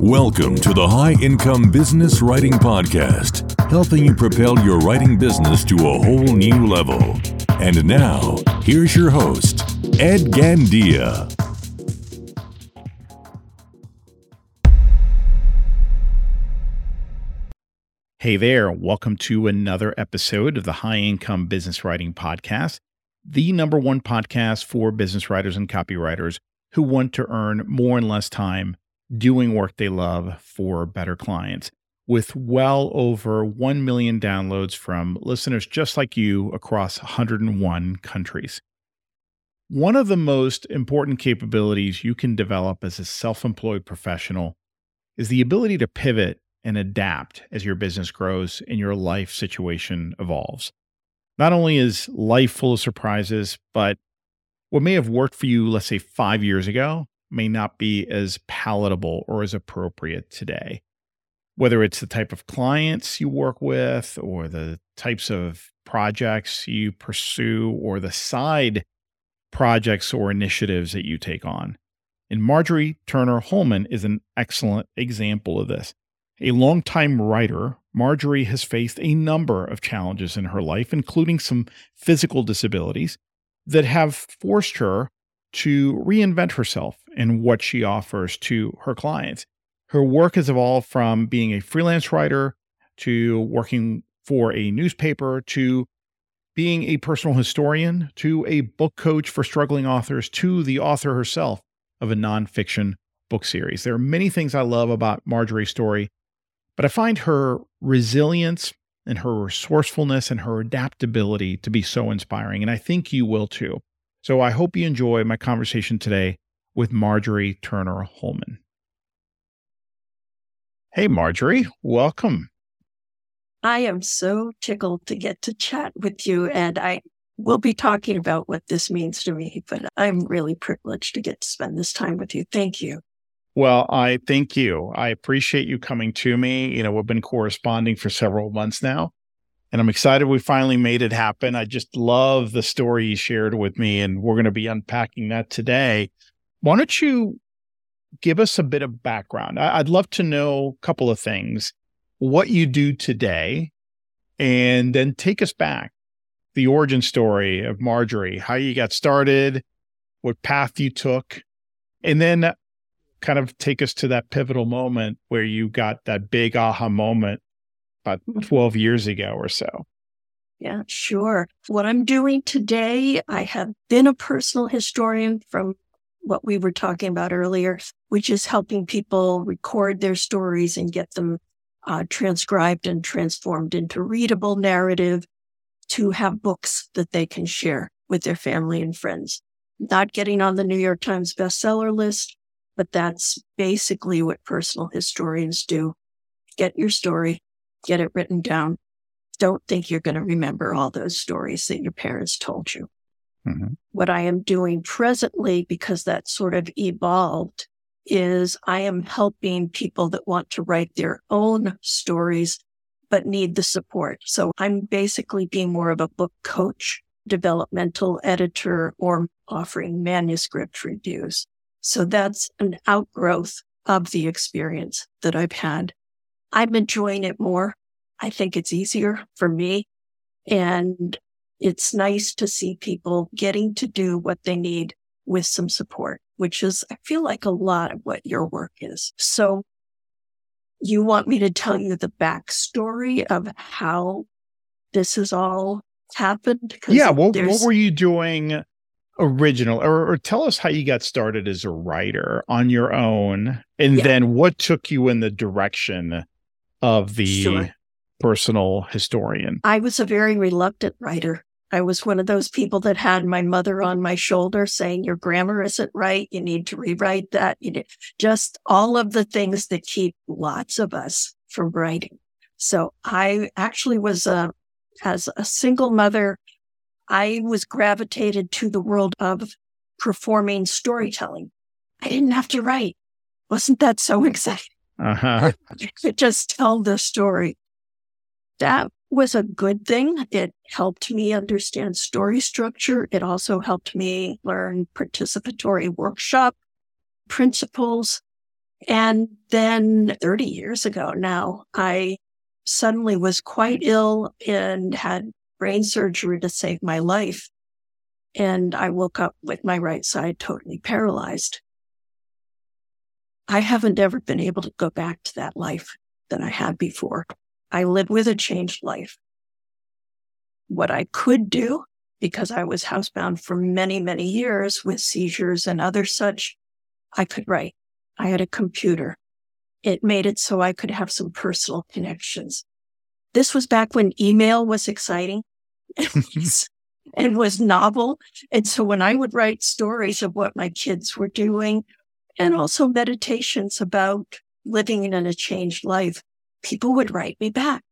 Welcome to the High Income Business Writing Podcast, helping you propel your writing business to a whole new level. And now, here's your host, Ed Gandia. Hey there, welcome to another episode of the High Income Business Writing Podcast, the number one podcast for business writers and copywriters who want to earn more in less time doing work they love for better clients with well over 1 million downloads from listeners just like you across 101 countries. One of the most important capabilities you can develop as a self employed professional is the ability to pivot and adapt as your business grows and your life situation evolves. Not only is life full of surprises, but what may have worked for you, let's say five years ago, may not be as palatable or as appropriate today. Whether it's the type of clients you work with, or the types of projects you pursue, or the side projects or initiatives that you take on. And Marjorie Turner Hollman is an excellent example of this. A longtime writer, Marjorie has faced a number of challenges in her life, including some physical disabilities that have forced her to reinvent herself and what she offers to her clients. Her work has evolved from being a freelance writer to working for a newspaper to being a personal historian to a book coach for struggling authors to the author herself of a nonfiction book series. There are many things I love about Marjorie's story, but I find her resilience and her resourcefulness and her adaptability to be so inspiring. And I think you will too. So I hope you enjoy my conversation today with Marjorie Turner Hollman. Hey, Marjorie, welcome. I am so tickled to get to chat with you, and I will be talking about what this means to me, but I'm really privileged to get to spend this time with you. Thank you. Well, I thank you. I appreciate you coming to me. You know, we've been corresponding for several months now, and I'm excited we finally made it happen. I just love the story you shared with me, and we're going to be unpacking that today. Why don't you give us a bit of background? I'd love to know a couple of things what you do today, and then take us back the origin story of Marjorie, how you got started, what path you took, and then kind of take us to that pivotal moment where you got that big aha moment about mm-hmm. 12 years ago or so. Yeah, sure. What I'm doing today, I have been a personal historian from what we were talking about earlier, which is helping people record their stories and get them uh, transcribed and transformed into readable narrative to have books that they can share with their family and friends. Not getting on the New York Times bestseller list, but that's basically what personal historians do. Get your story, get it written down. Don't think you're going to remember all those stories that your parents told you. Mm-hmm. What I am doing presently, because that sort of evolved, is I am helping people that want to write their own stories, but need the support. So I'm basically being more of a book coach, developmental editor, or offering manuscript reviews. So that's an outgrowth of the experience that I've had. I'm enjoying it more. I think it's easier for me. And it's nice to see people getting to do what they need with some support, which is, I feel like a lot of what your work is. So you want me to tell you the backstory of how this has all happened? Yeah. What, what were you doing original or, or, tell us how you got started as a writer on your own and yeah. then what took you in the direction of the sure. personal historian? I was a very reluctant writer. I was one of those people that had my mother on my shoulder saying, Your grammar isn't right. You need to rewrite that. You need just all of the things that keep lots of us from writing. So I actually was a, as a single mother, I was gravitated to the world of performing storytelling. I didn't have to write. Wasn't that so exciting? Uh-huh. I could just tell the story. That was a good thing. It helped me understand story structure. It also helped me learn participatory workshop principles. And then 30 years ago now, I suddenly was quite ill and had brain surgery to save my life. And I woke up with my right side totally paralyzed. I haven't ever been able to go back to that life that I had before. I lived with a changed life. What I could do, because I was housebound for many, many years with seizures and other such, I could write. I had a computer. It made it so I could have some personal connections. This was back when email was exciting and was novel. And so when I would write stories of what my kids were doing and also meditations about living in a changed life, people would write me back.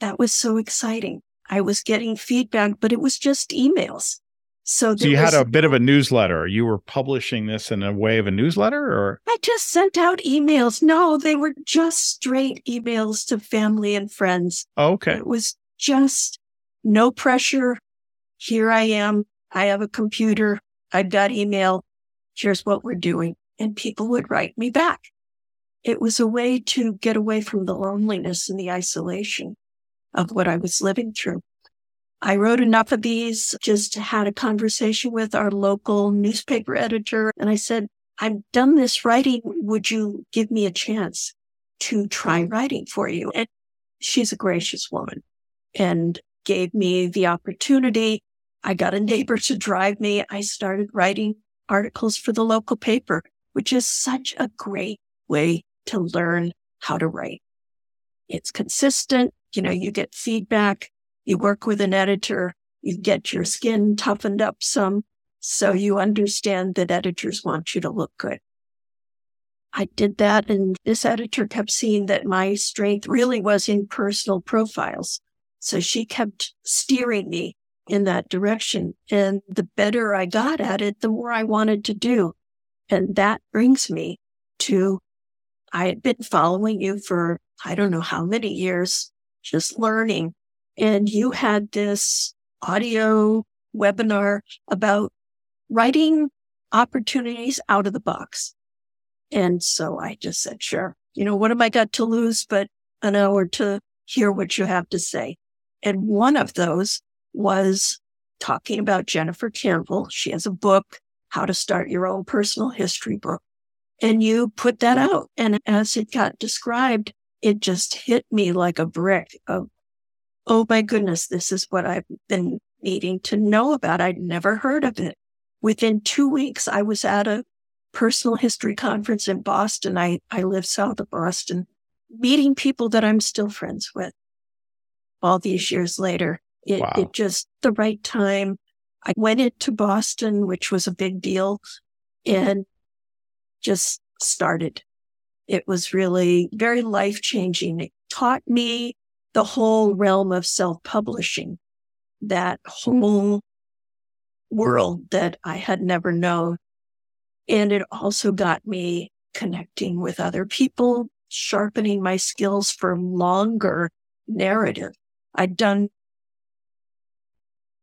That was so exciting. I was getting feedback, but it was just emails. So, so you was, had a bit of a newsletter. You were publishing this in a way of a newsletter or? I just sent out emails. No, they were just straight emails to family and friends. Oh, okay. It was just no pressure. Here I am. I have a computer. I've got email. Here's what we're doing. And people would write me back. It was a way to get away from the loneliness and the isolation of what I was living through. I wrote enough of these, just had a conversation with our local newspaper editor. And I said, I've done this writing. Would you give me a chance to try writing for you? And she's a gracious woman and gave me the opportunity. I got a neighbor to drive me. I started writing articles for the local paper, which is such a great way to learn how to write. It's consistent. You know, you get feedback. You work with an editor, you get your skin toughened up some so you understand that editors want you to look good. I did that and this editor kept seeing that my strength really was in personal profiles. So she kept steering me in that direction. And the better I got at it, the more I wanted to do. And that brings me to, I had been following you for I don't know how many years, just learning and you had this audio webinar about writing opportunities out of the box. And so I just said, sure, you know, what have I got to lose but an hour to hear what you have to say? And one of those was talking about Jennifer Campbell. She has a book, How to Start Your Own Personal History Book. And you put that out. And as it got described, it just hit me like a brick of oh my goodness, this is what I've been needing to know about. I'd never heard of it. Within two weeks, I was at a personal history conference in Boston. I, I live south of Boston, meeting people that I'm still friends with all these years later. It, wow. it just the right time. I went into Boston, which was a big deal and just started. It was really very life changing. It taught me the whole realm of self publishing, that whole world that I had never known. And it also got me connecting with other people, sharpening my skills for longer narrative. I'd done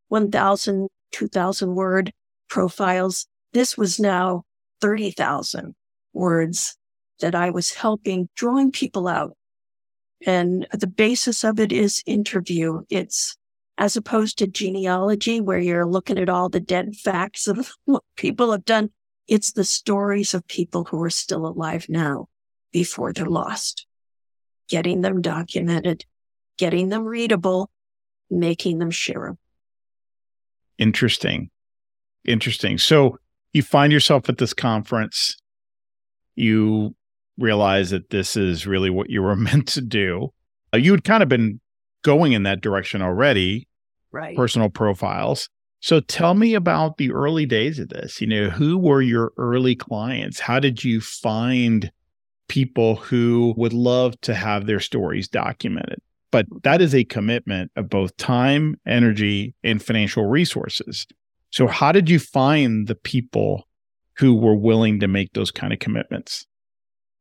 1,000, 2,000 word profiles. This was now 30,000 words that I was helping drawing people out and the basis of it is interview. It's as opposed to genealogy where you're looking at all the dead facts of what people have done. It's the stories of people who are still alive now before they're lost, getting them documented, getting them readable, making them shareable. Interesting. Interesting. So you find yourself at this conference. You realize that this is really what you were meant to do. Uh, you had kind of been going in that direction already, right? Personal profiles. So tell me about the early days of this. You know, who were your early clients? How did you find people who would love to have their stories documented? But that is a commitment of both time, energy, and financial resources. So, how did you find the people who were willing to make those kind of commitments?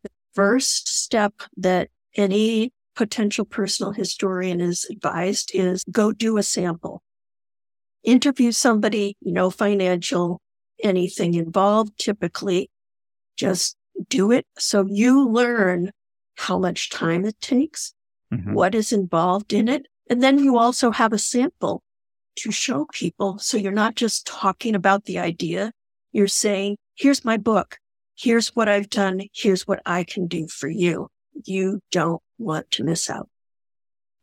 The first step that any potential personal historian is advised is go do a sample. Interview somebody, no financial anything involved, typically just do it. So you learn how much time it takes, mm-hmm. what is involved in it. And then you also have a sample to show people. So you're not just talking about the idea. You're saying, here's my book. Here's what I've done. Here's what I can do for you. You don't want to miss out.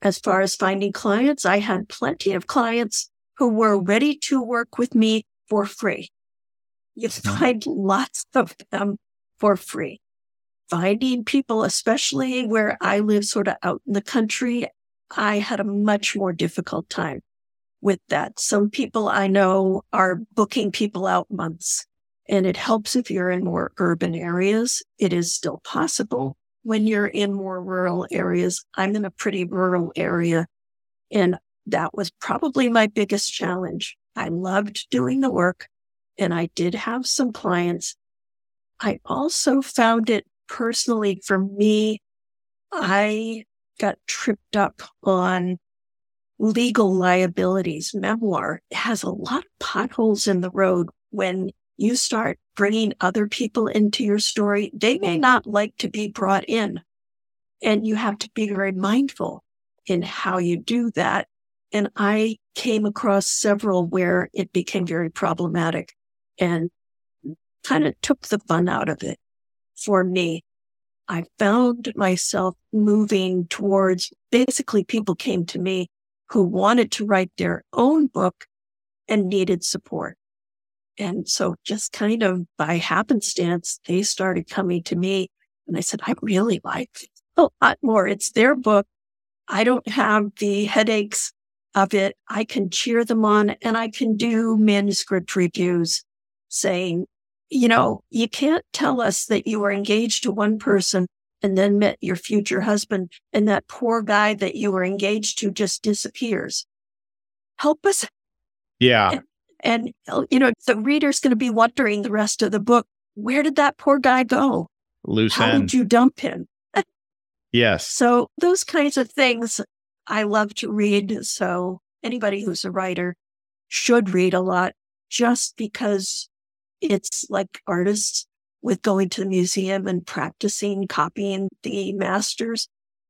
As far as finding clients, I had plenty of clients who were ready to work with me for free. You find lots of them for free. Finding people, especially where I live sort of out in the country, I had a much more difficult time with that. Some people I know are booking people out months and it helps if you're in more urban areas. It is still possible oh. when you're in more rural areas. I'm in a pretty rural area and that was probably my biggest challenge. I loved doing the work and I did have some clients. I also found it personally for me. I got tripped up on legal liabilities. Memoir has a lot of potholes in the road when you start bringing other people into your story. They may not like to be brought in and you have to be very mindful in how you do that. And I came across several where it became very problematic and kind of took the fun out of it for me. I found myself moving towards basically people came to me who wanted to write their own book and needed support. And so just kind of by happenstance, they started coming to me and I said, I really like oh, a lot more. It's their book. I don't have the headaches of it. I can cheer them on and I can do manuscript reviews saying, you know, you can't tell us that you were engaged to one person and then met your future husband and that poor guy that you were engaged to just disappears. Help us. Yeah. And, and uh, you know, the reader's going to be wondering the rest of the book, where did that poor guy go? Loose How end. did you dump him? yes. So those kinds of things I love to read. So anybody who's a writer should read a lot just because it's like artists with going to the museum and practicing copying the masters.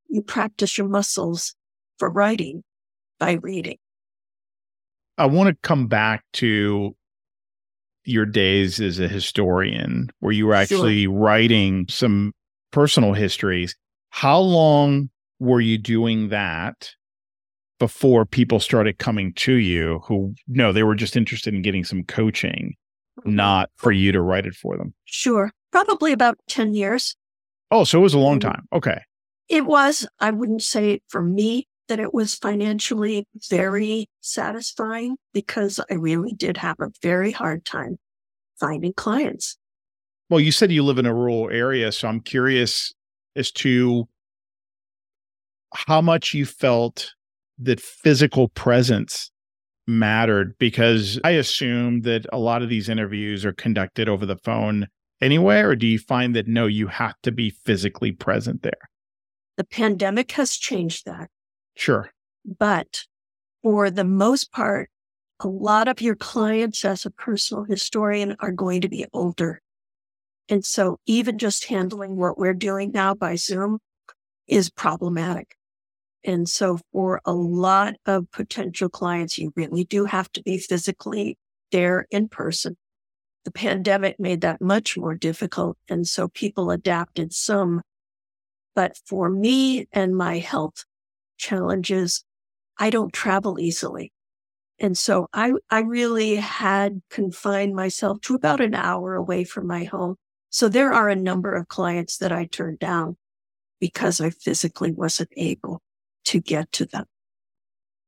You practice your muscles for writing by reading. I want to come back to your days as a historian where you were actually sure. writing some personal histories. How long were you doing that before people started coming to you who no, they were just interested in getting some coaching? Not for you to write it for them? Sure. Probably about 10 years. Oh, so it was a long mm-hmm. time. Okay. It was. I wouldn't say for me that it was financially very satisfying because I really did have a very hard time finding clients. Well, you said you live in a rural area. So I'm curious as to how much you felt that physical presence mattered because I assume that a lot of these interviews are conducted over the phone anyway, or do you find that no, you have to be physically present there? The pandemic has changed that. Sure. But for the most part, a lot of your clients as a personal historian are going to be older. And so even just handling what we're doing now by Zoom is problematic. And so for a lot of potential clients, you really do have to be physically there in person. The pandemic made that much more difficult. And so people adapted some. But for me and my health challenges, I don't travel easily. And so I, I really had confined myself to about an hour away from my home. So there are a number of clients that I turned down because I physically wasn't able to get to them.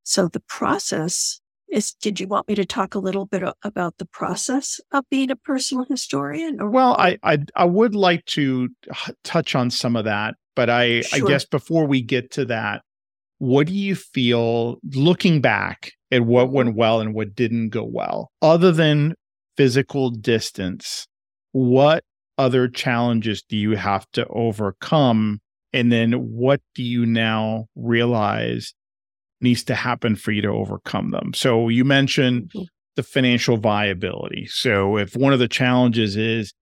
So the process is, did you want me to talk a little bit about the process of being a personal historian? Or well, I, I, I would like to touch on some of that, but I, sure. I guess before we get to that, what do you feel looking back at what went well and what didn't go well, other than physical distance? What other challenges do you have to overcome and then what do you now realize needs to happen for you to overcome them? So you mentioned mm-hmm. the financial viability. So if one of the challenges is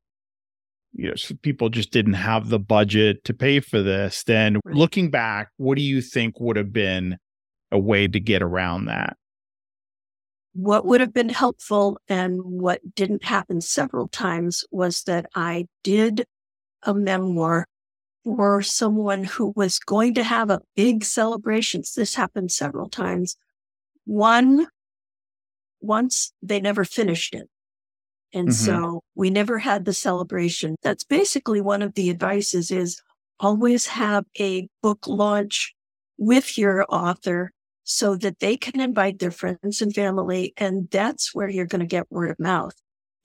you know people just didn't have the budget to pay for this, then Right. looking back, what do you think would have been a way to get around that? What would have been helpful and what didn't happen several times was that I did a memoir for someone who was going to have a big celebrations. This happened several times. One, once they never finished it. And Mhm. so we never had the celebration. That's basically one of the advices is always have a book launch with your author so that they can invite their friends and family. And that's where you're going to get word of mouth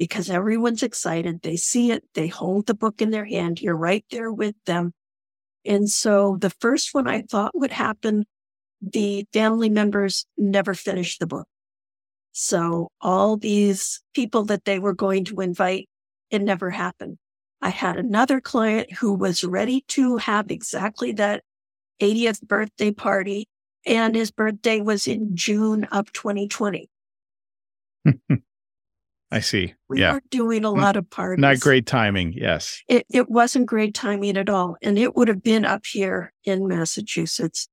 because everyone's excited. They see it. They hold the book in their hand. You're right there with them. And so the first one I thought would happen, the family members never finished the book. So all these people that they were going to invite, it never happened. I had another client who was ready to have exactly that 80th birthday party and his birthday was in June of 2020. I see. We yeah. were doing a lot of parties. Not great timing. Yes. It, it wasn't great timing at all. And it would have been up here in Massachusetts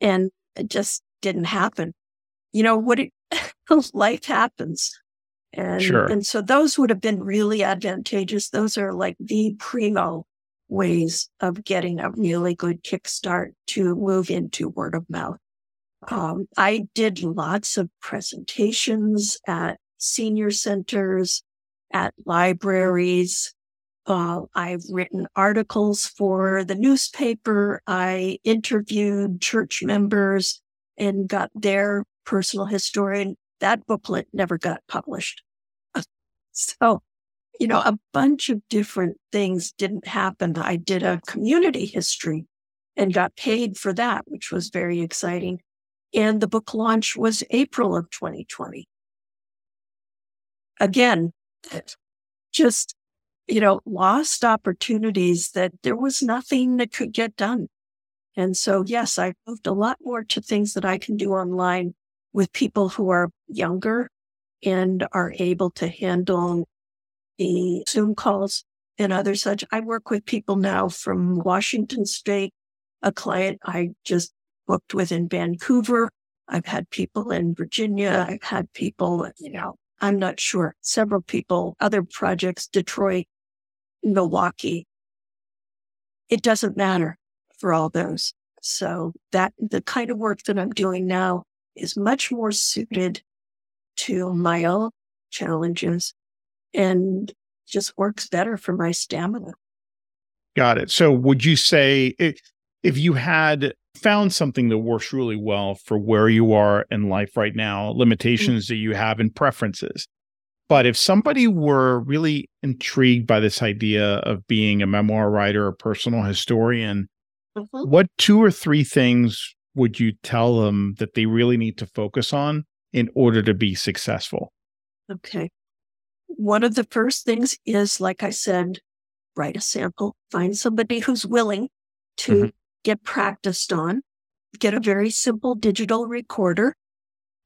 and it just didn't happen. You know, what it, life happens. And, Sure. and so those would have been really advantageous. Those are like the primo ways of getting a really good kickstart to move into word of mouth. Um, I did lots of presentations at senior centers, at libraries. Uh, I've written articles for the newspaper. I interviewed church members and got their personal history. And that booklet never got published. So, you know, a bunch of different things didn't happen. I did a community history and got paid for that, which was very exciting. And the book launch was April of 2020. Again, just, you know, lost opportunities that there was nothing that could get done. And so, yes, I moved a lot more to things that I can do online with people who are younger and are able to handle the Zoom calls and other such. I work with people now from Washington State, a client I just booked with in Vancouver. I've had people in Virginia. I've had people, you know, I'm not sure, several people, other projects, Detroit, Milwaukee. It doesn't matter for all those. So that the kind of work that I'm doing now is much more suited to my own challenges and just works better for my stamina. Got it. So would you say if, if you had found something that works really well for where you are in life right now, limitations that you have and preferences, but if somebody were really intrigued by this idea of being a memoir writer, a personal historian, Mhm. what two or three things would you tell them that they really need to focus on in order to be successful? Okay. One of the first things is, like I said, write a sample, find somebody who's willing to Mhm. Get practiced on, get a very simple digital recorder.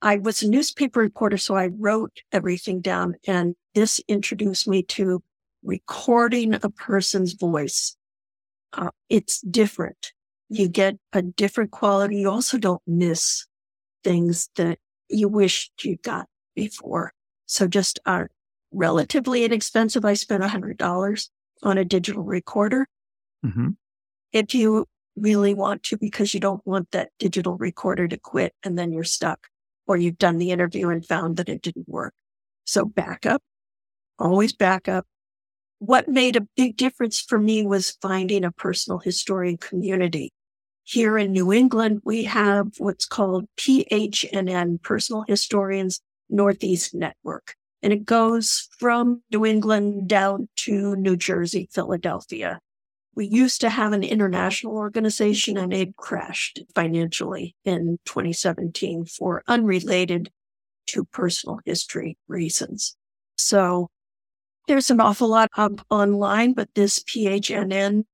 I was a newspaper reporter, so I wrote everything down and this introduced me to recording a person's voice. Uh, it's different. You get a different quality. You also don't miss things that you wished you got before. So just are relatively inexpensive. I spent a hundred dollars on a digital recorder. Mm-hmm. If you really want to, because you don't want that digital recorder to quit and then you're stuck or you've done the interview and found that it didn't work. So backup, always backup. What made a big difference for me was finding a personal historian community. Here in New England, we have what's called PHNN, Personal Historians Northeast Network. And it goes from New England down to New Jersey, Philadelphia. We used to have an international organization and it crashed financially in 2017 for unrelated to personal history reasons. So there's an awful lot up online, but this PHNN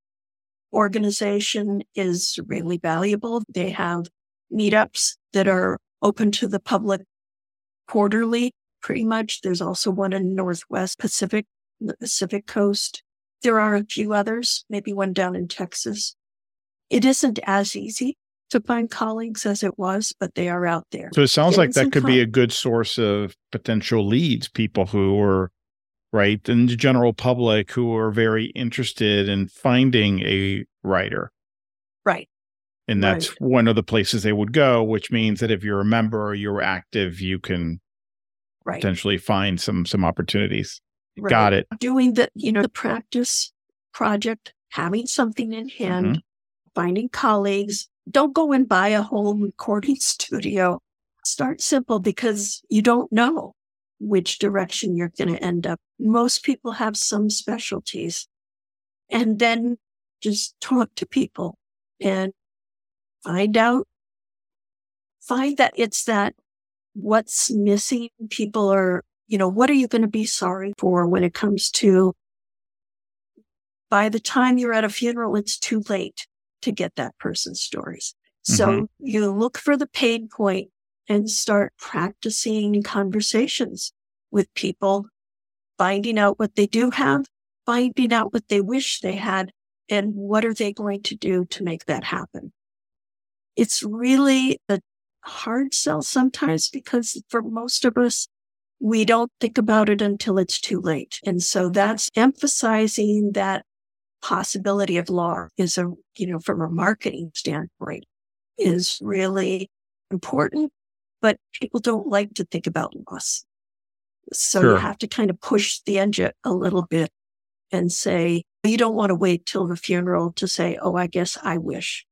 organization is really valuable. They have meetups that are open to the public quarterly, pretty much. There's also one in Northwest Pacific, the Pacific coast. There are a few others, maybe one down in Texas. It isn't as easy to find colleagues as it was, but they are out there. So it sounds like that could be a good source of potential leads, people who are right in the general public who are very interested in finding a writer. Right. And that's right. one of the places they would go, which means that if you're a member or you're active, you can right. potentially find some some opportunities. Right. Got it. Doing the, you know, the practice project, having something in hand, mm-hmm. finding colleagues. Don't go and buy a whole recording studio. Start simple because you don't know which direction you're going to end up. Most people have some specialties and then just talk to people and find out, find that it's that what's missing. People are, you know, what are you going to be sorry for when it comes to by the time you're at a funeral, it's too late to get that person's stories. So mm-hmm. you look for the pain point and start practicing conversations with people, finding out what they do have, finding out what they wish they had, and what are they going to do to make that happen. It's really a hard sell sometimes because for most of us, we don't think about it until it's too late. And so that's emphasizing that possibility of law is a, you know, from a marketing standpoint is really important, but people don't like to think about loss. So sure. you have to kind of push the engine a little bit and say, you don't want to wait till the funeral to say, oh, I guess I wish.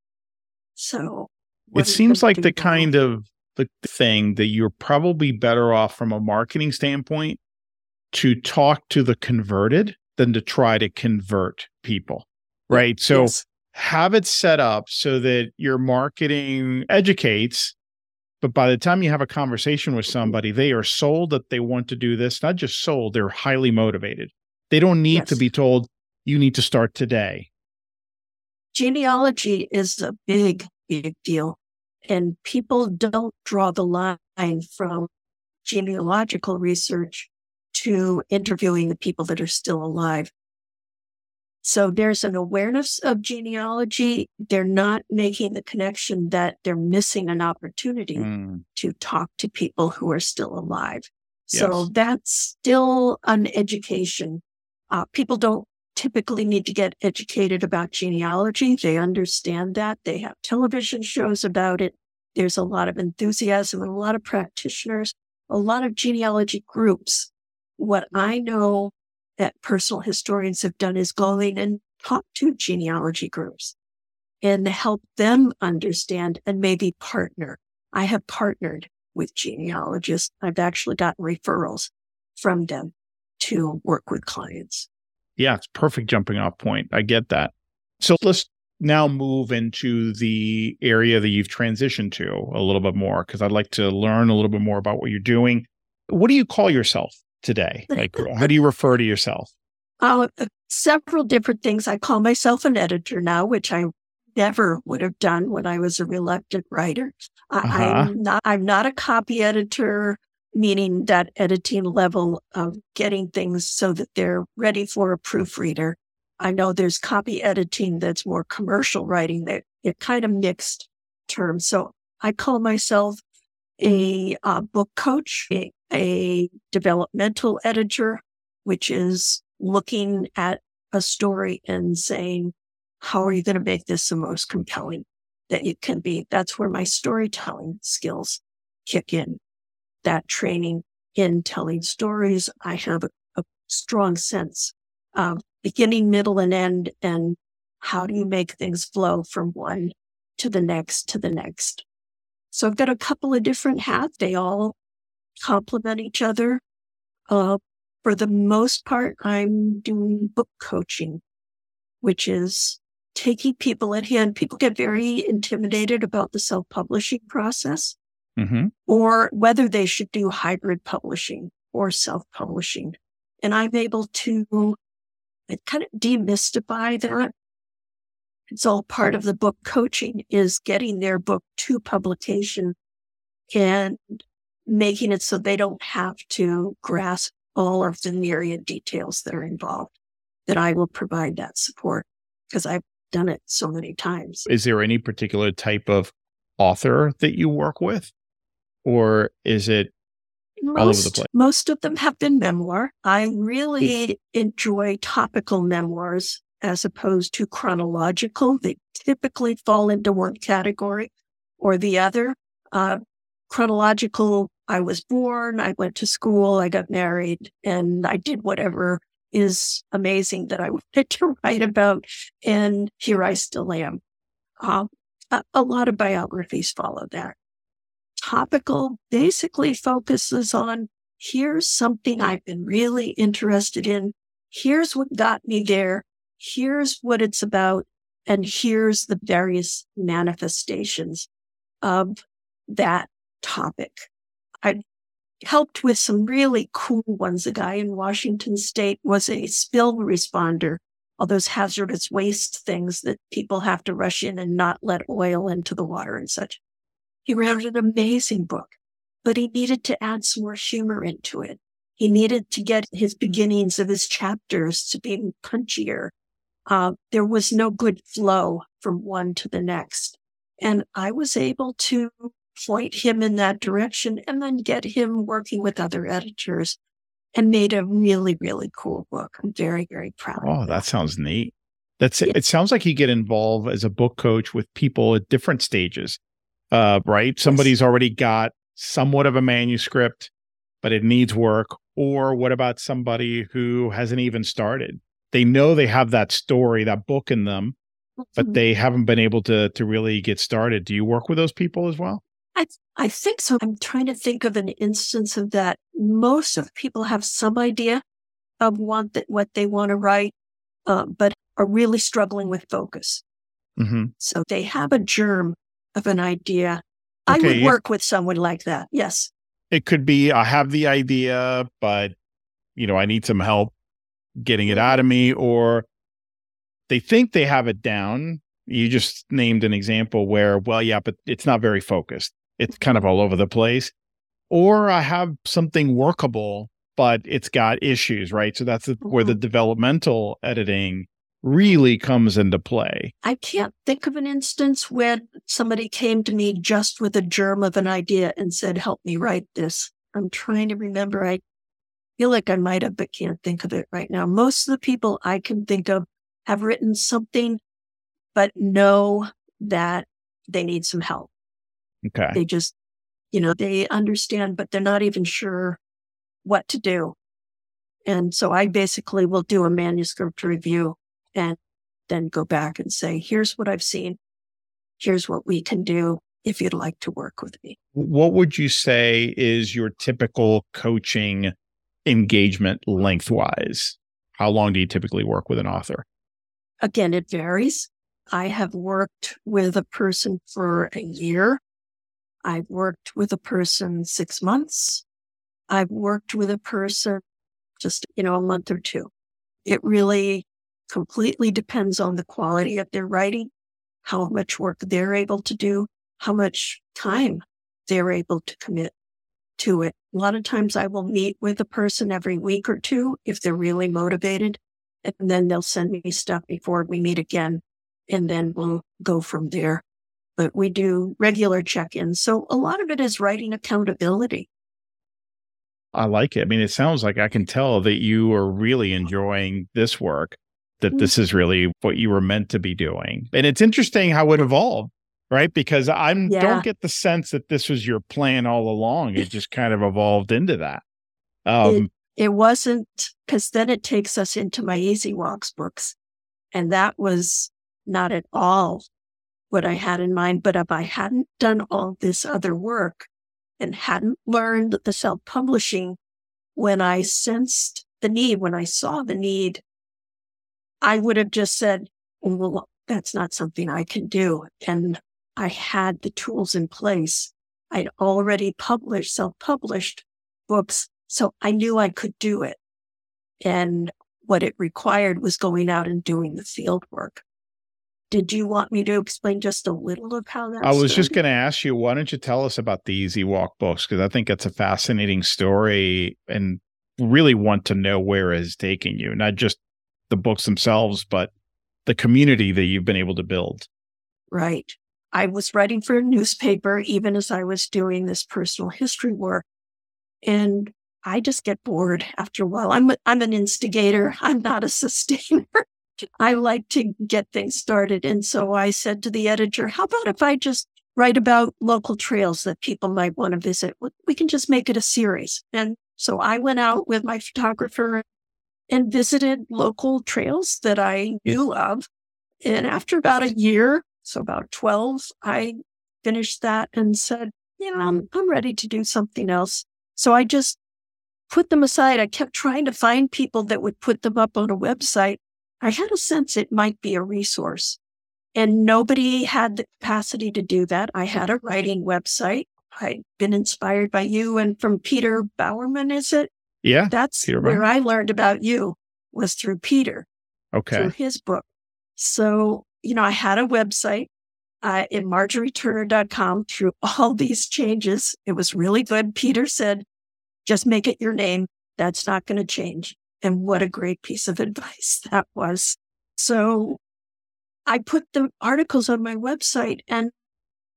So it seems like the kind of the thing that you're probably better off from a marketing standpoint to talk to the converted than to try to convert people. Right. So yes. have it set up so that your marketing educates, but by the time you have a conversation with somebody, they are sold that they want to do this, not just sold, they're highly motivated. They don't need yes. to be told, you need to start today. Genealogy is a big, big deal. And people don't draw the line from genealogical research to interviewing the people that are still alive. So there's an awareness of genealogy. They're not making the connection that they're missing an opportunity mm. to talk to people who are still alive. Yes. So that's still an education. Uh, people don't typically need to get educated about genealogy. They understand that. They have television shows about it. There's a lot of enthusiasm and a lot of practitioners, a lot of genealogy groups. What I know that personal historians have done is going and talk to genealogy groups and help them understand and maybe partner. I have partnered with genealogists. I've actually gotten referrals from them to work with clients. Yeah, it's perfect jumping off point. I get that. So let's now move into the area that you've transitioned to a little bit more because I'd like to learn a little bit more about what you're doing. What do you call yourself today? Like, how do you refer to yourself? Uh, several different things. I call myself an editor now, which I never would have done when I was a reluctant writer. Uh-huh. I'm not. I'm not a copy editor meaning that editing level of getting things so that they're ready for a proofreader. I know there's copy editing that's more commercial writing that it kind of mixed terms. So I call myself a uh, book coach, a, a developmental editor, which is looking at a story and saying, how are you going to make this the most compelling that it can be? That's where my storytelling skills kick in that training in telling stories. I have a, a strong sense of beginning, middle, and end, and how do you make things flow from one to the next to the next. So I've got a couple of different hats. They all complement each other. Uh, for the most part, I'm doing book coaching, which is taking people at hand. People get very intimidated about the self publishing process mm-hmm. or whether they should do hybrid publishing or self publishing. And I'm able to kind of demystify that. It's all part of the book coaching is getting their book to publication and making it so they don't have to grasp all of the myriad details that are involved. that I will provide that support because I've done it so many times. Is there any particular type of author that you work with? Or is it most, all over the place? Most of them have been memoir. I really enjoy topical memoirs as opposed to chronological. They typically fall into one category or the other. Uh, chronological, I was born, I went to school, I got married, and I did whatever is amazing that I wanted to write about. And here I still am. Uh, a, a lot of biographies follow that. Topical basically focuses on here's something I've been really interested in. Here's what got me there. Here's what it's about. And here's the various manifestations of that topic. I helped with some really cool ones. A guy in Washington state was a spill responder, all those hazardous waste things that people have to rush in and not let oil into the water and such. He wrote an amazing book, but he needed to add some more humor into it. He needed to get his beginnings of his chapters to be punchier. Uh, there was no good flow from one to the next. And I was able to point him in that direction and then get him working with other editors and made a really, really cool book. I'm very, very proud. Oh, that sounds neat. That's it. It sounds like you get involved as a book coach with people at different stages, uh, right? Somebody's already got somewhat of a manuscript, but it needs work. Or what about somebody who hasn't even started? They know they have that story, that book in them, but mm-hmm. they haven't been able to to really get started. Do you work with those people as well? I, I think so. I'm trying to think of an instance of that. Most of people have some idea of what, that, what they want to write, uh, but are really struggling with focus. Mm-hmm. So they have a germ of an idea. Okay, I would work with someone like that. Yes. It could be I have the idea, but you know, I need some help getting it out of me, or they think they have it down. You just named an example where, well, yeah, but it's not very focused it's kind of all over the place. Or I have something workable, but it's got issues, right? So that's mm-hmm. where the mm-hmm. developmental editing really comes into play. I can't think of an instance where somebody came to me just with a germ of an idea and said, help me write this. I'm trying to remember. I feel like I might have, but can't think of it right now. Most of the people I can think of have written something, but know that they need some help. Okay. They just, you know, they understand, but they're not even sure what to do. And so I basically will do a manuscript review and then go back and say, here's what I've seen. Here's what we can do if you'd like to work with me. What would you say is your typical coaching engagement lengthwise? How long do you typically work with an author? Again, it varies. I have worked with a person for a year. I've worked with a person six months. I've worked with a person just, you know, a month or two. It really completely depends on the quality of their writing, how much work they're able to do, how much time they're able to commit to it. A lot of times I will meet with a person every week or two if they're really motivated. And then they'll send me stuff before we meet again. And then we'll go from there but we do regular check ins. So a lot of it is writing accountability. I like it. I mean, it sounds like I can tell that you are really enjoying this work, that mm-hmm. this is really what you were meant to be doing. And it's interesting how it evolved, right? Because I yeah. don't get the sense that this was your plan all along. It just kind of evolved into that. Um, it, it wasn't because then it takes us into my Easy Walks books. And that was not at all what I had in mind. But if I hadn't done all this other work and hadn't learned the self publishing when I sensed the need, when I saw the need, I would have just said, well, that's not something I can do. And I had the tools in place. I'd already published, self published books. So I knew I could do it. And what it required was going out and doing the field work. Did you want me to explain just a little of how that? I was started? just going to ask you, why don't you tell us about the Easy Walk books? Because I think it's a fascinating story and really want to know where it's taking you, not just the books themselves, but the community that you've been able to build. Right. I was writing for a newspaper even as I was doing this personal history work. And I just get bored after a while. I'm, I'm an instigator. I'm not a sustainer. I like to get things started. And so I said to the editor, how about if I just write about local trails that people might want to visit? We can just make it a series. And so I went out with my photographer and visited local trails that I knew of. And after about a year, so about 12, I finished that and said, you know, I'm, I'm ready to do something else. So I just put them aside. I kept trying to find people that would put them up on a website. I had a sense it might be a resource and nobody had the capacity to do that. I had a writing website. I'd been inspired by you and from Peter Bowerman, is it? Yeah. That's Peter where I learned about you was through Peter, Okay. through his book. So, you know, I had a website uh, in marjorieturner.com through all these changes. It was really good. Peter said, just make it your name. That's not going to change. And what a great piece of advice that was. So I put the articles on my website and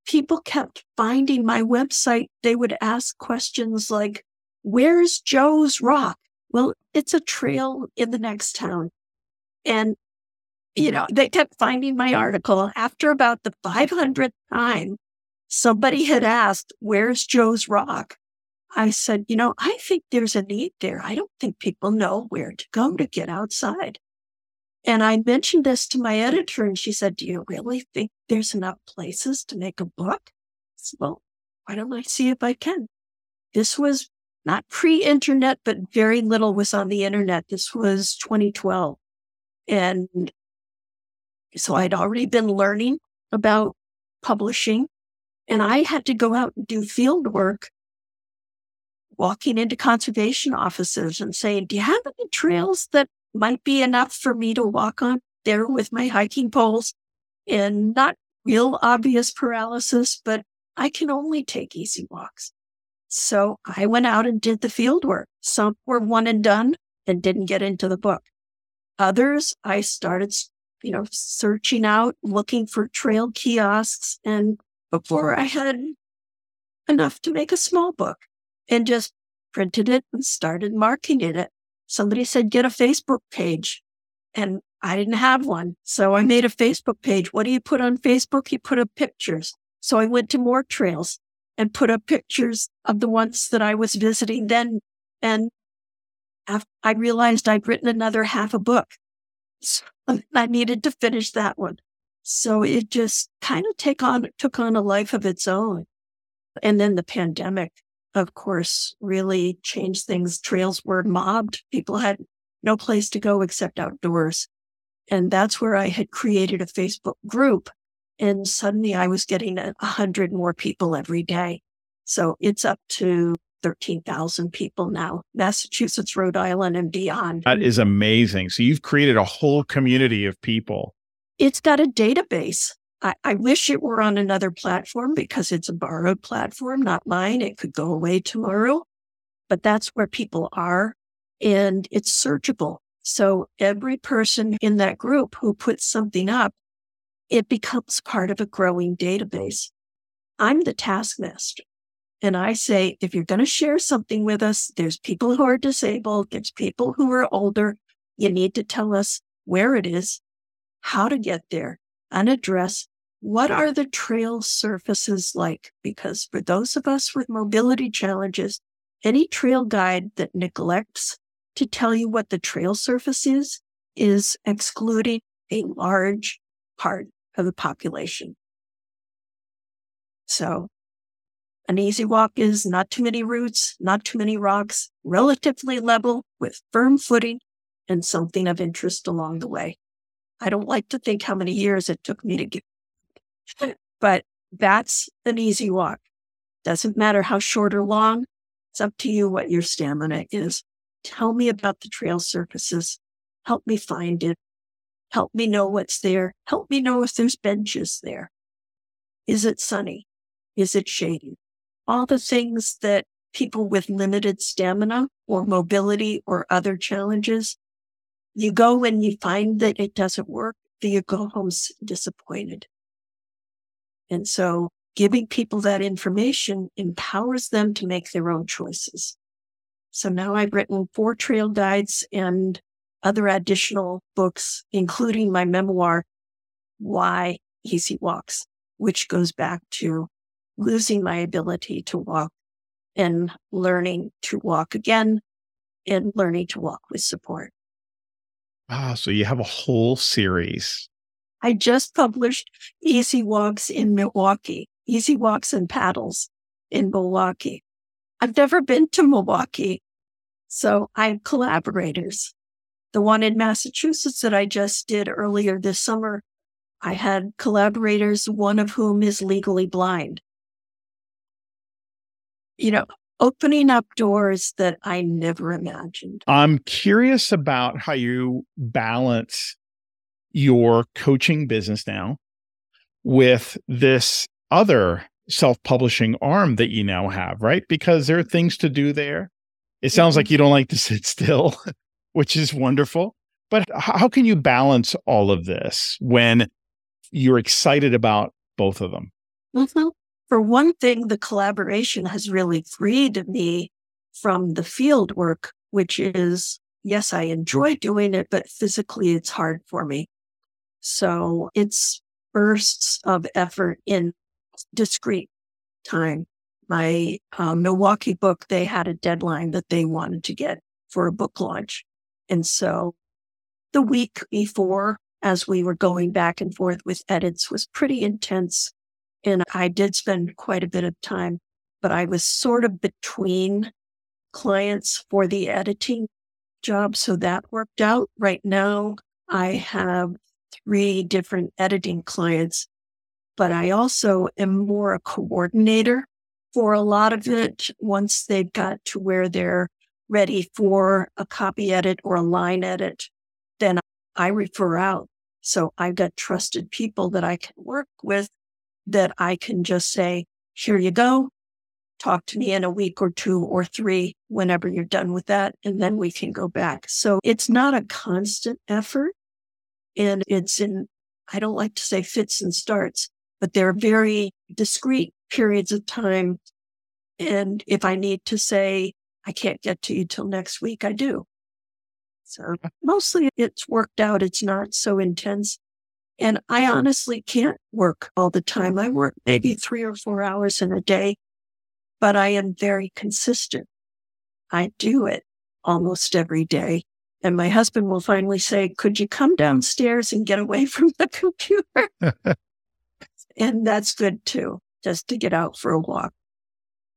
people kept finding my website. They would ask questions like, where's Joe's Rock? Well, it's a trail in the next town. And, you know, they kept finding my article. After about the 500th time, somebody had asked, where's Joe's Rock? I said, you know, I think there's a need there. I don't think people know where to go to get outside. And I mentioned this to my editor and she said, do you really think there's enough places to make a book? I said, well, why don't I see if I can? This was not pre-internet, but very little was on the internet. This was 2012. And so I'd already been learning about publishing and I had to go out and do field work, walking into conservation offices and saying, do you have any trails that might be enough for me to walk on there with my hiking poles and not real obvious paralysis, but I can only take easy walks. So I went out and did the field work. Some were one and done and didn't get into the book. Others, I started, you know, searching out, looking for trail kiosks. And before I had enough to make a small book and just printed it and started marketing it. Somebody said, get a Facebook page. And I didn't have one. So I made a Facebook page. What do you put on Facebook? You put up pictures. So I went to more trails and put up pictures of the ones that I was visiting then. And I realized I'd written another half a book. So I needed to finish that one. So it just kind of take on, took on a life of its own. And then the pandemic, of course, really changed things. Trails were mobbed. People had no place to go except outdoors. And that's where I had created a Facebook group. And suddenly I was getting a hundred more people every day. So it's up to 13,000 people now, Massachusetts, Rhode Island, and beyond. That is amazing. So you've created a whole community of people. It's got a database. I, I, wish it were on another platform because it's a borrowed platform, not mine. It could go away tomorrow, but that's where people are and it's searchable. So every person in that group who puts something up, it becomes part of a growing database. I'm the taskmaster. And I say, if you're going to share something with us, there's people who are disabled. There's people who are older. You need to tell us where it is, how to get there, an address. What are the trail surfaces like? Because for those of us with mobility challenges, any trail guide that neglects to tell you what the trail surface is, is excluding a large part of the population. So an easy walk is not too many roots, not too many rocks, relatively level with firm footing and something of interest along the way. I don't like to think how many years it took me to get, but that's an easy walk. Doesn't matter how short or long. It's up to you what your stamina is. Tell me about the trail surfaces. Help me find it. Help me know what's there. Help me know if there's benches there. Is it sunny? Is it shady? All the things that people with limited stamina or mobility or other challenges you go and you find that it doesn't work, then you go home disappointed. And so giving people that information empowers them to make their own choices. So now I've written four trail guides and other additional books, including my memoir, Why Easy Walks, which goes back to losing my ability to walk and learning to walk again and learning to walk with support. Ah, so you have a whole series. I just published Easy Walks in Milwaukee, Easy Walks and Paddles in Milwaukee. I've never been to Milwaukee, so I have collaborators. The one in Massachusetts that I just did earlier this summer, I had collaborators, one of whom is legally blind. You know, opening up doors that I never imagined. I'm curious about how you balance your coaching business now with this other self publishing arm that you now have, right? Because there are things to do there. It sounds mm-hmm. like you don't like to sit still, which is wonderful. But how can you balance all of this when you're excited about both of them? Mm-hmm. For one thing, the collaboration has really freed me from the field work, which is, yes, I enjoy doing it, but physically it's hard for me. So it's bursts of effort in discrete time. My uh, Milwaukee book, they had a deadline that they wanted to get for a book launch. And so the week before, as we were going back and forth with edits, was pretty intense and I did spend quite a bit of time, but I was sort of between clients for the editing job. So that worked out. Right now, I have three different editing clients, but I also am more a coordinator for a lot of it. Once they've got to where they're ready for a copy edit or a line edit, then I refer out. So I've got trusted people that I can work with that I can just say, here you go. Talk to me in a week or two or three whenever you're done with that. And then we can go back. So it's not a constant effort. And it's in, I don't like to say fits and starts, but they're very discrete periods of time. And if I need to say, I can't get to you till next week, I do. So mostly it's worked out. It's not so intense. And I honestly can't work all the time. I work maybe mm-hmm. three or four hours in a day, but I am very consistent. I do it almost every day. And my husband will finally say, could you come downstairs and get away from the computer? and that's good too, just to get out for a walk.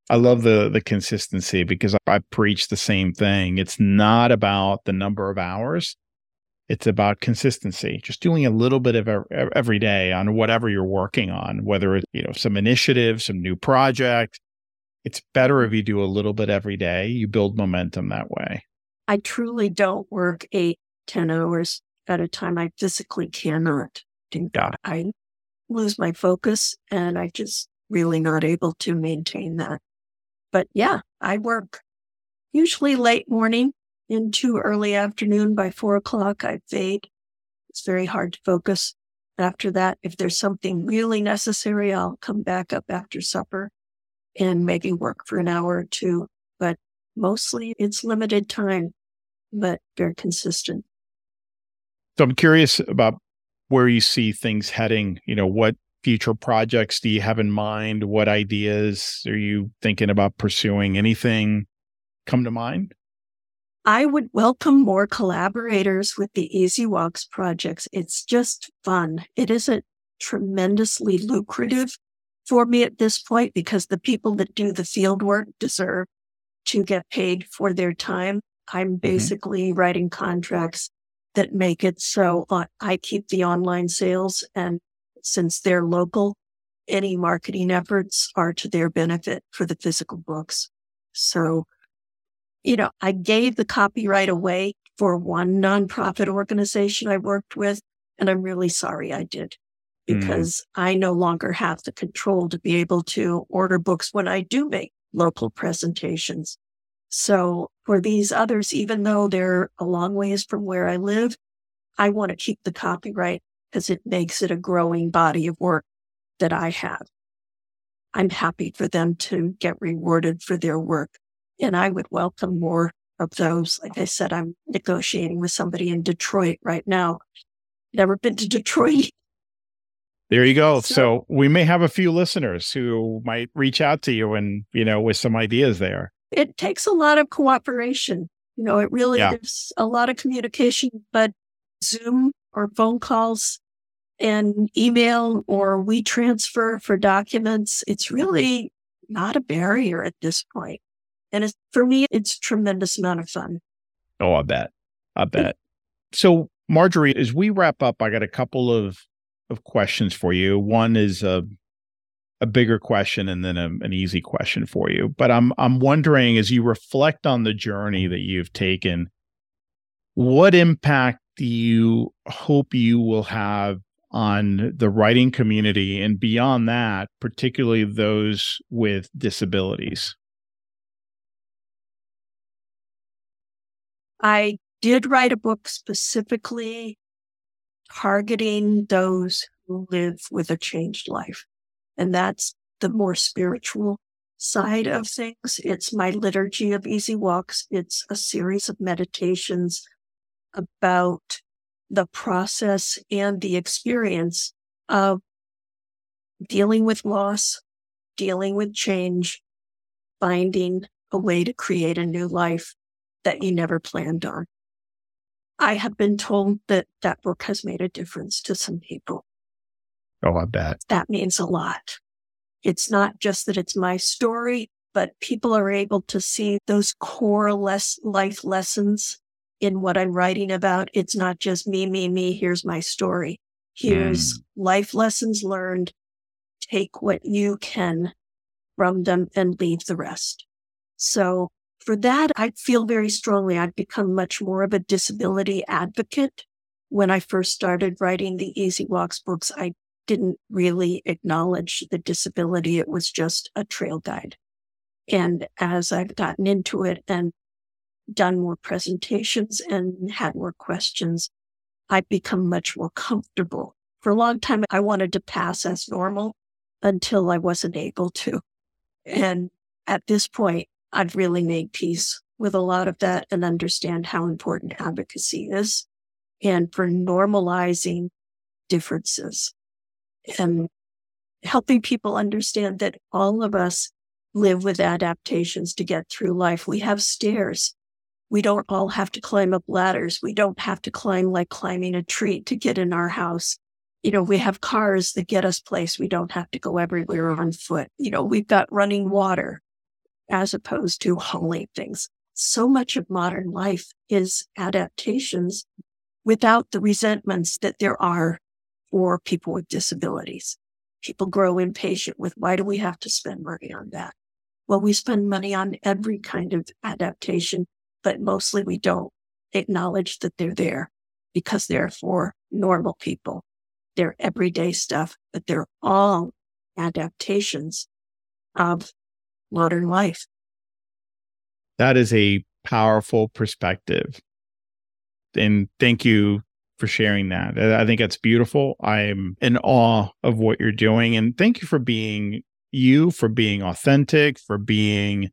I love the the consistency because I preach the same thing. It's not about the number of hours. It's about consistency, just doing a little bit of every day on whatever you're working on, whether it's, you know, some initiative, some new project. It's better if you do a little bit every day. You build momentum that way. I truly don't work eight, ten hours at a time. I physically cannot do that. I lose my focus and I just really not able to maintain that. But yeah, I work usually late morning, into early afternoon by four o'clock, I fade. It's very hard to focus. After that, if there's something really necessary, I'll come back up after supper and maybe work for an hour or two. But mostly it's limited time, but very consistent. So I'm curious about where you see things heading. You know, what future projects do you have in mind? What ideas are you thinking about pursuing? Anything come to mind? I would welcome more collaborators with the Easy Walks projects. It's just fun. It isn't tremendously lucrative for me at this point because the people that do the field work deserve to get paid for their time. I'm mm-hmm. basically mm-hmm. writing contracts that make it so I keep the online sales. And since they're local, any marketing efforts are to their benefit for the physical books. So you know, I gave the copyright away for one nonprofit organization I worked with. And I'm really sorry I did mm. because mm. I no longer have the control to be able to order books when I do make local presentations. So for these others, even though they're a long ways from where I live, I want to keep the copyright because it makes it a growing body of work that I have. I'm happy for them to get rewarded for their work. And I would welcome more of those. Like I said, I'm negotiating with somebody in Detroit right now. Never been to Detroit. There you go. So, so we may have a few listeners who might reach out to you and, you know, with some ideas there. It takes a lot of cooperation. You know, it really yeah. is a lot of communication, but Zoom or phone calls and email or WeTransfer for documents, it's really not a barrier at this point. And it's, for me, it's a tremendous amount of fun. Oh, I bet. I bet. So, Marjorie, as we wrap up, I got a couple of, of questions for you. One is a, a bigger question and then a, an easy question for you. But I'm I'm wondering as you reflect on the journey that you've taken, what impact you hope you will have on the writing community and beyond that, particularly those with disabilities? I did write a book specifically targeting those who live with a changed life. And that's the more spiritual side of things. It's my liturgy of easy walks. It's a series of meditations about the process and the experience of dealing with loss, dealing with change, finding a way to create a new life that you never planned on. I have been told that that book has made a difference to some people. Oh, I bet. That means a lot. It's not just that it's my story, but people are able to see those core less life lessons in what I'm writing about. It's not just me, me, me. Here's my story. Here's mm. life lessons learned. Take what you can from them and leave the rest. So for that, I feel very strongly I've become much more of a disability advocate. When I first started writing the Easy Walks books, I didn't really acknowledge the disability. It was just a trail guide. And as I've gotten into it and done more presentations and had more questions, I've become much more comfortable. For a long time, I wanted to pass as normal until I wasn't able to. And at this point, I've really made peace with a lot of that and understand how important advocacy is and for normalizing differences and helping people understand that all of us live with adaptations to get through life. We have stairs. We don't all have to climb up ladders. We don't have to climb like climbing a tree to get in our house. You know, we have cars that get us place. We don't have to go everywhere on foot. You know, we've got running water as opposed to hauling things. So much of modern life is adaptations without the resentments that there are for people with disabilities. People grow impatient with why do we have to spend money on that? Well, we spend money on every kind of adaptation, but mostly we don't acknowledge that they're there because they're for normal people. They're everyday stuff, but they're all adaptations of modern life. That is a powerful perspective. And thank you for sharing that. I think that's beautiful. I'm in awe of what you're doing. And thank you for being you, for being authentic, for being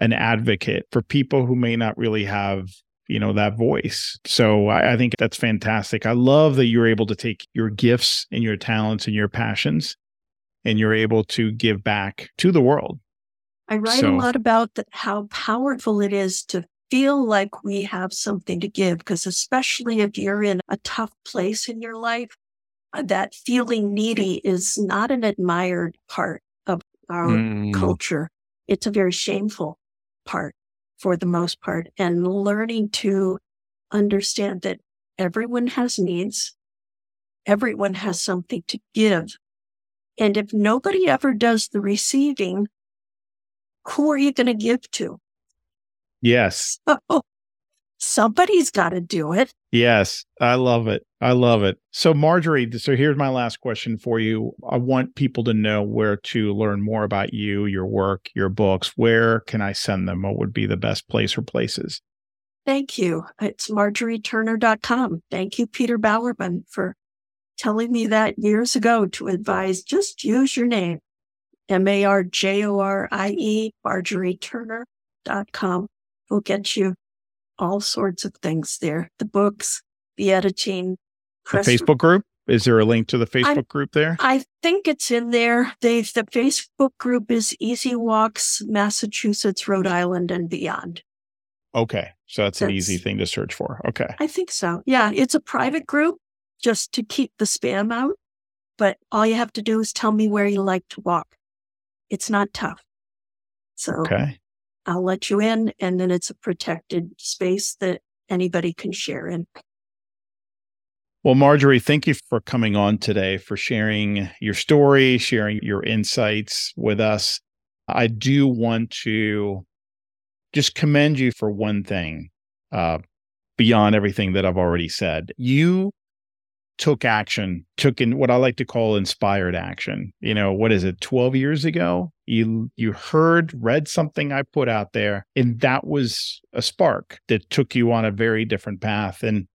an advocate for people who may not really have you know that voice so I, I, think that's fantastic i love that you're able to take your gifts and your talents and your passions and you're able to give back to the world I write so, a lot about the, how powerful it is to feel like we have something to give, because especially if you're in a tough place in your life, uh, that feeling needy is not an admired part of our mm. culture. It's a very shameful part for the most part. And learning to understand that everyone has needs, everyone has something to give. And if nobody ever does the receiving, who are you going to give to? Yes. Oh, somebody's got to do it. Yes, I love it. I love it. So, Marjorie, so here's my last question for you. I want people to know where to learn more about you, your work, your books. Where can I send them? What would be the best place or places? Thank you. It's marjorieturner.com. Thank you, Peter Bowerman, for telling me that years ago to advise just use your name. M A R J O R I E, marjorieturner.com will get you all sorts of things there the books, the editing. The Facebook group? Is there a link to the Facebook I'm, group there? I think it's in there. They, the Facebook group is Easy Walks, Massachusetts, Rhode Island, and beyond. Okay. So that's, that's an easy thing to search for. Okay. I think so. Yeah. It's a private group just to keep the spam out. But all you have to do is tell me where you like to walk. It's not tough. So okay. I'll let you in and then it's a protected space that anybody can share in. Well, Marjorie, thank you for coming on today, for sharing your story, sharing your insights with us. I do want to just commend you for one thing uh, beyond everything that I've already said. You took action, took in what I like to call inspired action. You know, what is it, 12 years ago? You you heard, read something I put out there, and that was a spark that took you on a very different path. And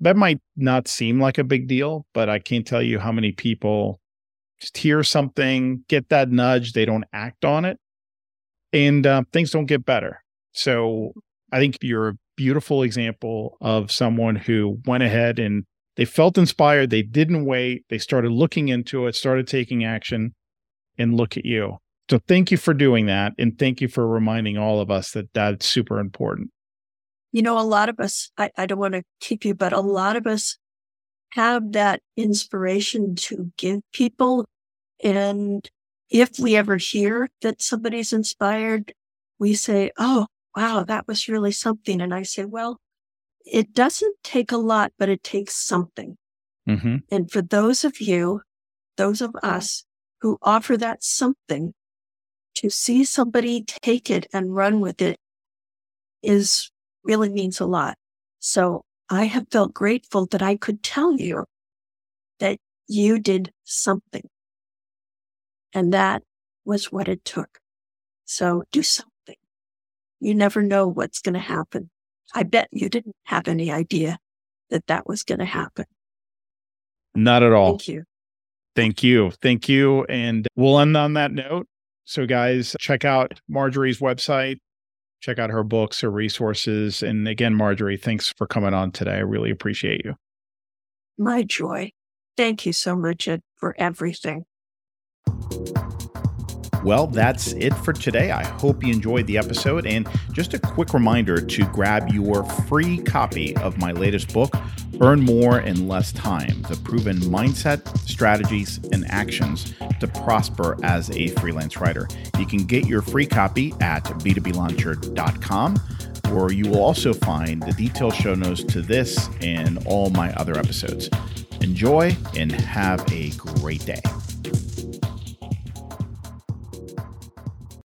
that might not seem like a big deal, but I can't tell you how many people just hear something, get that nudge, they don't act on it, and uh, things don't get better. So I think you're a beautiful example of someone who went ahead and they felt inspired. They didn't wait. They started looking into it, started taking action, and look at you. So thank you for doing that. And thank you for reminding all of us that that's super important. You know, a lot of us, I, I don't want to keep you, but a lot of us have that inspiration to give people. And if we ever hear that somebody's inspired, we say, Oh, wow, that was really something. And I say, well, it doesn't take a lot, but it takes something. Mm-hmm. And for those of you, those of us who offer that something to see somebody take it and run with it is really means a lot. So I have felt grateful that I could tell you that you did something. And that was what it took. So do something. You never know what's going to happen. I bet you didn't have any idea that that was going to happen. Not at all. Thank you. Thank you. Thank you. And we'll end on that note. So, guys, check out Marjorie's website, check out her books, her resources. And again, Marjorie, thanks for coming on today. I really appreciate you. My joy. Thank you so much Ed, for everything. Well, that's it for today. I hope you enjoyed the episode. And just a quick reminder to grab your free copy of my latest book, Earn More in Less Time The Proven Mindset, Strategies, and Actions to Prosper as a Freelance Writer. You can get your free copy at b2blauncher.com where you will also find the detailed show notes to this and all my other episodes. Enjoy and have a great day.